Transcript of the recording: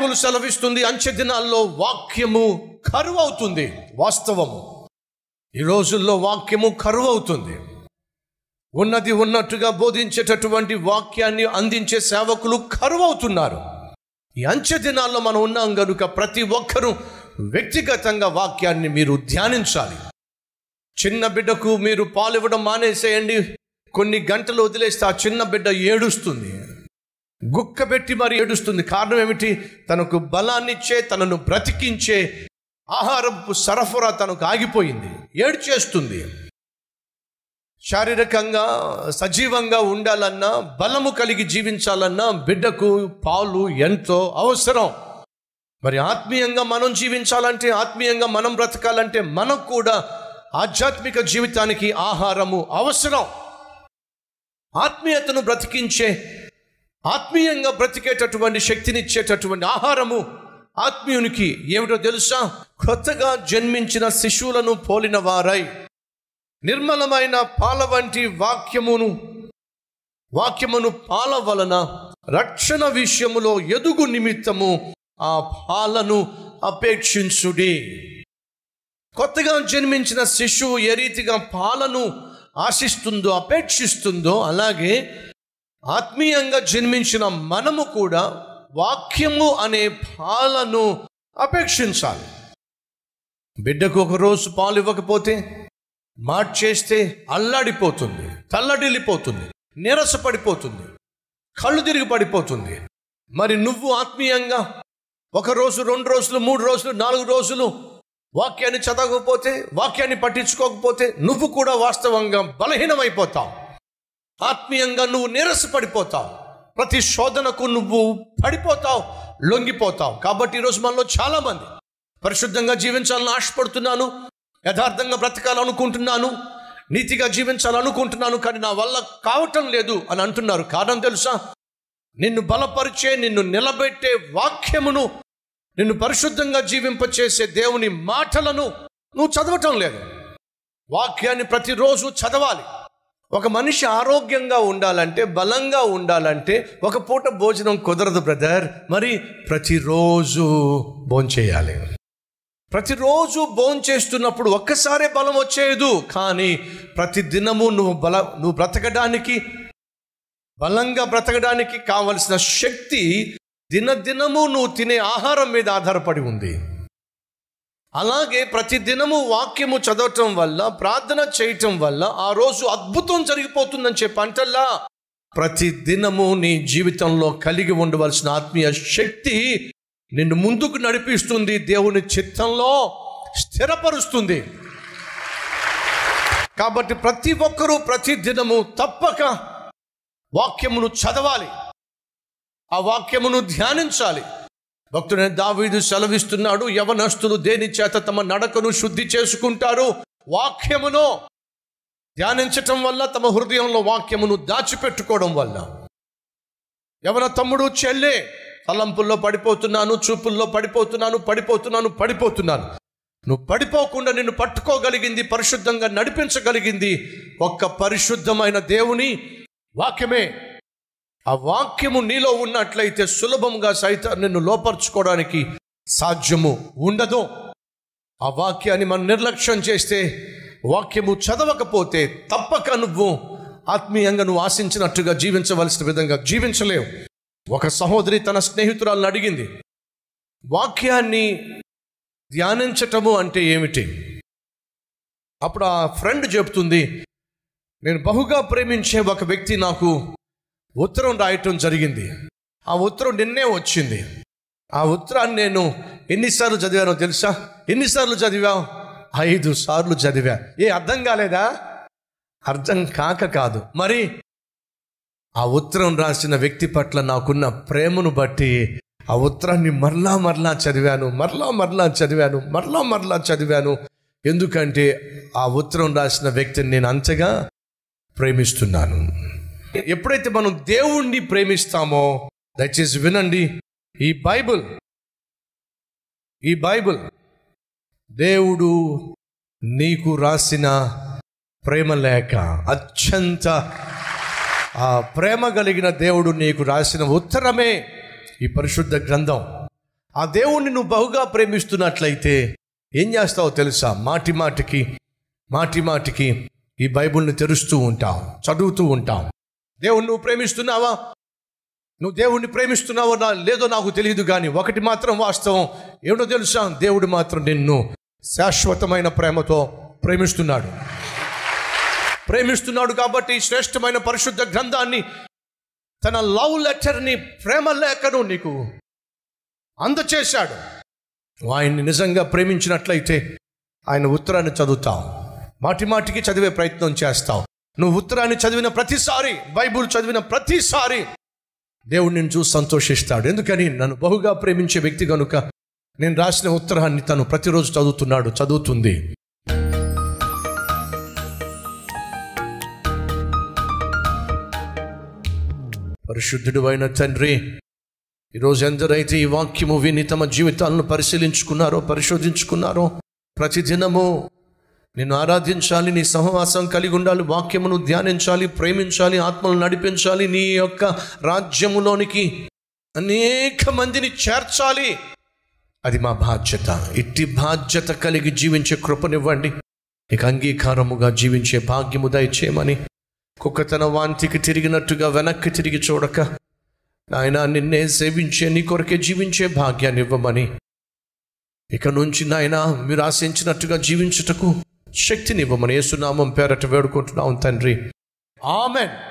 Bible సెలవిస్తుంది. అంచె దినాల్లో వాక్యము కరువు అవుతుంది వాస్తవము. ఈ రోజుల్లో వాక్యము కరువు అవుతుంది ఉన్నది ఉన్నట్టుగా బోధించేటటువంటి వాక్యాన్ని అందించే సేవకులు కరువు అవుతున్నారు ఈ అంచె దినాల్లో మనం ఉన్నాం కనుక ప్రతి ఒక్కరూ వ్యక్తిగతంగా వాక్యాన్ని మీరు ధ్యానించాలి. చిన్న బిడ్డకు మీరు పాలు ఇవ్వడం మానేసేయండి. కొన్ని గంటలు వదిలేస్తే ఆ చిన్న బిడ్డ ఏడుస్తుంది. గుక్కబెట్టి మరి ఏడుస్తుంది. కారణం ఏమిటి? తనకు బలాన్నిచ్చే తనను బ్రతికించే ఆహారపు సరఫరా తనకు ఆగిపోయింది. ఏడ్చేస్తుంది. శారీరకంగా సజీవంగా ఉండాలన్నా బలము కలిగి జీవించాలన్నా బిడ్డకు పాలు ఎంతో అవసరం. మరి ఆత్మీయంగా మనం జీవించాలంటే ఆత్మీయంగా మనం బ్రతకాలంటే మనకు కూడా ఆధ్యాత్మిక జీవితానికి ఆహారము అవసరం. ఆత్మీయతను బ్రతికించే ఆత్మీయంగా బ్రతికేటటువంటి శక్తినిచ్చేటటువంటి ఆహారము ఆత్మీయునికి ఏమిటో తెలుసా? కొత్తగా జన్మించిన శిశువులను పోలిన వారై నిర్మలమైన పాల వంటి వాక్యమును వాక్యమును పాల వలన రక్షణ విషయములో ఎదుగు నిమిత్తము ఆ పాలను అపేక్షించుడి. కొత్తగా జన్మించిన శిశువు ఏ రీతిగా పాలను ఆశిస్తుందో అపేక్షిస్తుందో అలాగే ఆత్మీయంగా జన్మించిన మనము కూడా వాక్యము అనే పాలను అపేక్షించాలి. బిడ్డకు ఒక రోజు పాలు ఇవ్వకపోతే మార్చేస్తే అల్లాడిపోతుంది తల్లడిల్లిపోతుంది నీరసపడిపోతుంది కళ్ళు తిరిగి పడిపోతుంది మరి నువ్వు ఆత్మీయంగా ఒక రోజు రెండు రోజులు మూడు రోజులు నాలుగు రోజులు వాక్యాన్ని చదవకపోతే వాక్యాన్ని పట్టించుకోకపోతే నువ్వు కూడా వాస్తవంగా బలహీనమైపోతావు. ఆత్మీయంగా నువ్వు నీరసపడిపోతావు. ప్రతి శోధనకు నువ్వు పడిపోతావు లొంగిపోతావు. కాబట్టి ఈరోజు మనలో చాలామంది పరిశుద్ధంగా జీవించాలని ఆశపడుతున్నాను యథార్థంగా బ్రతకాలనుకుంటున్నాను నీతిగా జీవించాలనుకుంటున్నాను కానీ నా వల్ల కావటం లేదు అని అంటున్నారు. కారణం తెలుసా? నిన్ను బలపరిచే నిన్ను నిలబెట్టే వాక్యమును నిన్ను పరిశుద్ధంగా జీవింపచేసే దేవుని మాటలను నువ్వు చదవటం లేదు. వాక్యాన్ని ప్రతిరోజు చదవాలి. ఒక మనిషి ఆరోగ్యంగా ఉండాలంటే బలంగా ఉండాలంటే ఒక పూట భోజనం కుదరదు బ్రదర్. మరి ప్రతిరోజు భోంచేయాలి ప్రతిరోజు భోంచేస్తున్నప్పుడు ఒక్కసారే బలం వచ్చేయదు. కానీ ప్రతి దినము నువ్వు బల నువ్వు బ్రతకడానికి బలంగా బ్రతకడానికి కావలసిన శక్తి దినదినము నువ్వు తినే ఆహారం మీద ఆధారపడి ఉంది. అలాగే ప్రతి దినము వాక్యము చదవటం వల్ల ప్రార్థన చేయటం వల్ల ఆ రోజు అద్భుతం జరిగిపోతుందని చెప్పంటల్లా? ప్రతి దినము నీ జీవితంలో కలిగి ఉండవలసిన ఆత్మీయ శక్తి నిన్ను ముందుకు నడిపిస్తుంది దేవుని చిత్తంలో స్థిరపరుస్తుంది. కాబట్టి ప్రతి ఒక్కరూ ప్రతి దినము తప్పక వాక్యమును చదవాలి. ఆ వాక్యమును ధ్యానించాలి. భక్తుడైన దావీదు సెలవిస్తున్నాడు యవనస్తులు దేని చేత తమ నడకను శుద్ధి చేసుకుంటారు? వాక్యమును ధ్యానించటం వల్ల తమ హృదయంలో వాక్యమును దాచిపెట్టుకోవడం వల్ల. యవన తమ్ముడు చెల్లె తలంపుల్లో పడిపోతున్నాను చూపుల్లో పడిపోతున్నాను పడిపోతున్నాను పడిపోతున్నాను. నువ్వు పడిపోకుండా నిన్ను పట్టుకోగలిగింది పరిశుద్ధంగా నడిపించగలిగింది ఒక్క పరిశుద్ధమైన దేవుని వాక్యమే. ఆ వాక్యము నీలో ఉన్నట్లయితే సులభంగా సైతం నిన్ను లోపరుచుకోవడానికి సాధ్యము ఉండదు. ఆ వాక్యాన్ని మనం నిర్లక్ష్యం చేస్తే వాక్యము చదవకపోతే తప్పక నువ్వు ఆత్మీయంగా నువ్వు ఆశించినట్టుగా జీవించవలసిన విధంగా జీవించలేవు. ఒక సహోదరి తన స్నేహితురాలను అడిగింది వాక్యాన్ని ధ్యానించటము అంటే ఏమిటి? అప్పుడు ఆ ఫ్రెండ్ చెబుతుంది నేను బహుగా ప్రేమించే ఒక వ్యక్తి నాకు ఉత్తరం రాయటం జరిగింది. ఆ ఉత్తరం నిన్నే వచ్చింది. ఆ ఉత్తరాన్ని నేను ఎన్నిసార్లు చదివానో తెలుసా? ఎన్నిసార్లు చదివావు ఐదు సార్లు చదివా. ఏ అర్థం కాలేదా? అర్థం కాక కాదు. మరి? ఆ ఉత్తరం రాసిన వ్యక్తి పట్ల నాకున్న ప్రేమను బట్టి ఆ ఉత్తరాన్ని మరలా మరలా చదివాను మరలా మరలా చదివాను మరలా మరలా చదివాను. ఎందుకంటే ఆ ఉత్తరం రాసిన వ్యక్తిని నేను అంతగా ప్రేమిస్తున్నాను. ఎప్పుడైతే మనం దేవుణ్ణి ప్రేమిస్తామో దయచేసి వినండి ఈ బైబుల్ ఈ బైబుల్ దేవుడు నీకు రాసిన ప్రేమ లేఖ అత్యంత ఆ ప్రేమ కలిగిన దేవుడు నీకు రాసిన ఉత్తరమే ఈ పరిశుద్ధ గ్రంథం. ఆ దేవుణ్ణి నువ్వు బహుగా ప్రేమిస్తున్నట్లయితే ఏం చేస్తావో తెలుసా? మాటి మాటికి మాటి మాటికి ఈ బైబుల్ని తెరుస్తూ ఉంటాం చదువుతూ ఉంటాం. దేవుణ్ణి నువ్వు ప్రేమిస్తున్నావా? నువ్వు దేవుణ్ణి ప్రేమిస్తున్నావో నా లేదో నాకు తెలియదు కానీ ఒకటి మాత్రం వాస్తవం. ఏమిటో తెలుసా? దేవుడు మాత్రం నిన్ను శాశ్వతమైన ప్రేమతో ప్రేమిస్తున్నాడు. ప్రేమిస్తున్నాడు కాబట్టి శ్రేష్టమైన పరిశుద్ధ గ్రంథాన్ని తన లవ్ లెటర్ని ప్రేమ లేఖను నీకు అందచేశాడు. ఆయన్ని నిజంగా ప్రేమించినట్లయితే ఆయన ఉత్తరాన్ని చదువుతావు. మాటి మాటికి చదివే ప్రయత్నం చేస్తావు. నువ్వు ఉత్తరాన్ని చదివిన ప్రతిసారి బైబుల్ చదివిన ప్రతిసారి దేవుడు నిన్ను చూసి సంతోషిస్తాడు. ఎందుకని? నన్ను బహుగా ప్రేమించే వ్యక్తి కనుక నేను రాసిన ఉత్తరాన్ని తను ప్రతిరోజు చదువుతున్నాడు చదువుతుంది. పరిశుద్ధుడు అయిన తండ్రి ఈరోజు ఎందరైతే ఈ వాక్యము విని తమ జీవితాలను పరిశీలించుకున్నారో పరిశోధించుకున్నారో ప్రతిదినము నిన్ను ఆరాధించాలి నీ సహవాసం కలిగి ఉండాలి వాక్యమును ధ్యానించాలి ప్రేమించాలి ఆత్మను నడిపించాలి నీ యొక్క రాజ్యములోనికి అనేక మందిని చేర్చాలి. అది మా బాధ్యత. ఇట్టి బాధ్యత కలిగి జీవించే కృపనివ్వండి. ఇక అంగీకారముగా జీవించే భాగ్యము దయచేయమని కుక్క తన వాంతికి తిరిగినట్టుగా వెనక్కి తిరిగి చూడక నాయన నిన్నే సేవించే నీ కొరకే జీవించే భాగ్యాన్ని ఇవ్వమని ఇక నుంచి నాయన మీరు ఆశించినట్టుగా జీవించుటకు శక్తిని ఇవ్వమని యేసునామం పేరట వేడుకుంటున్నాం తండ్రి. ఆమెన్.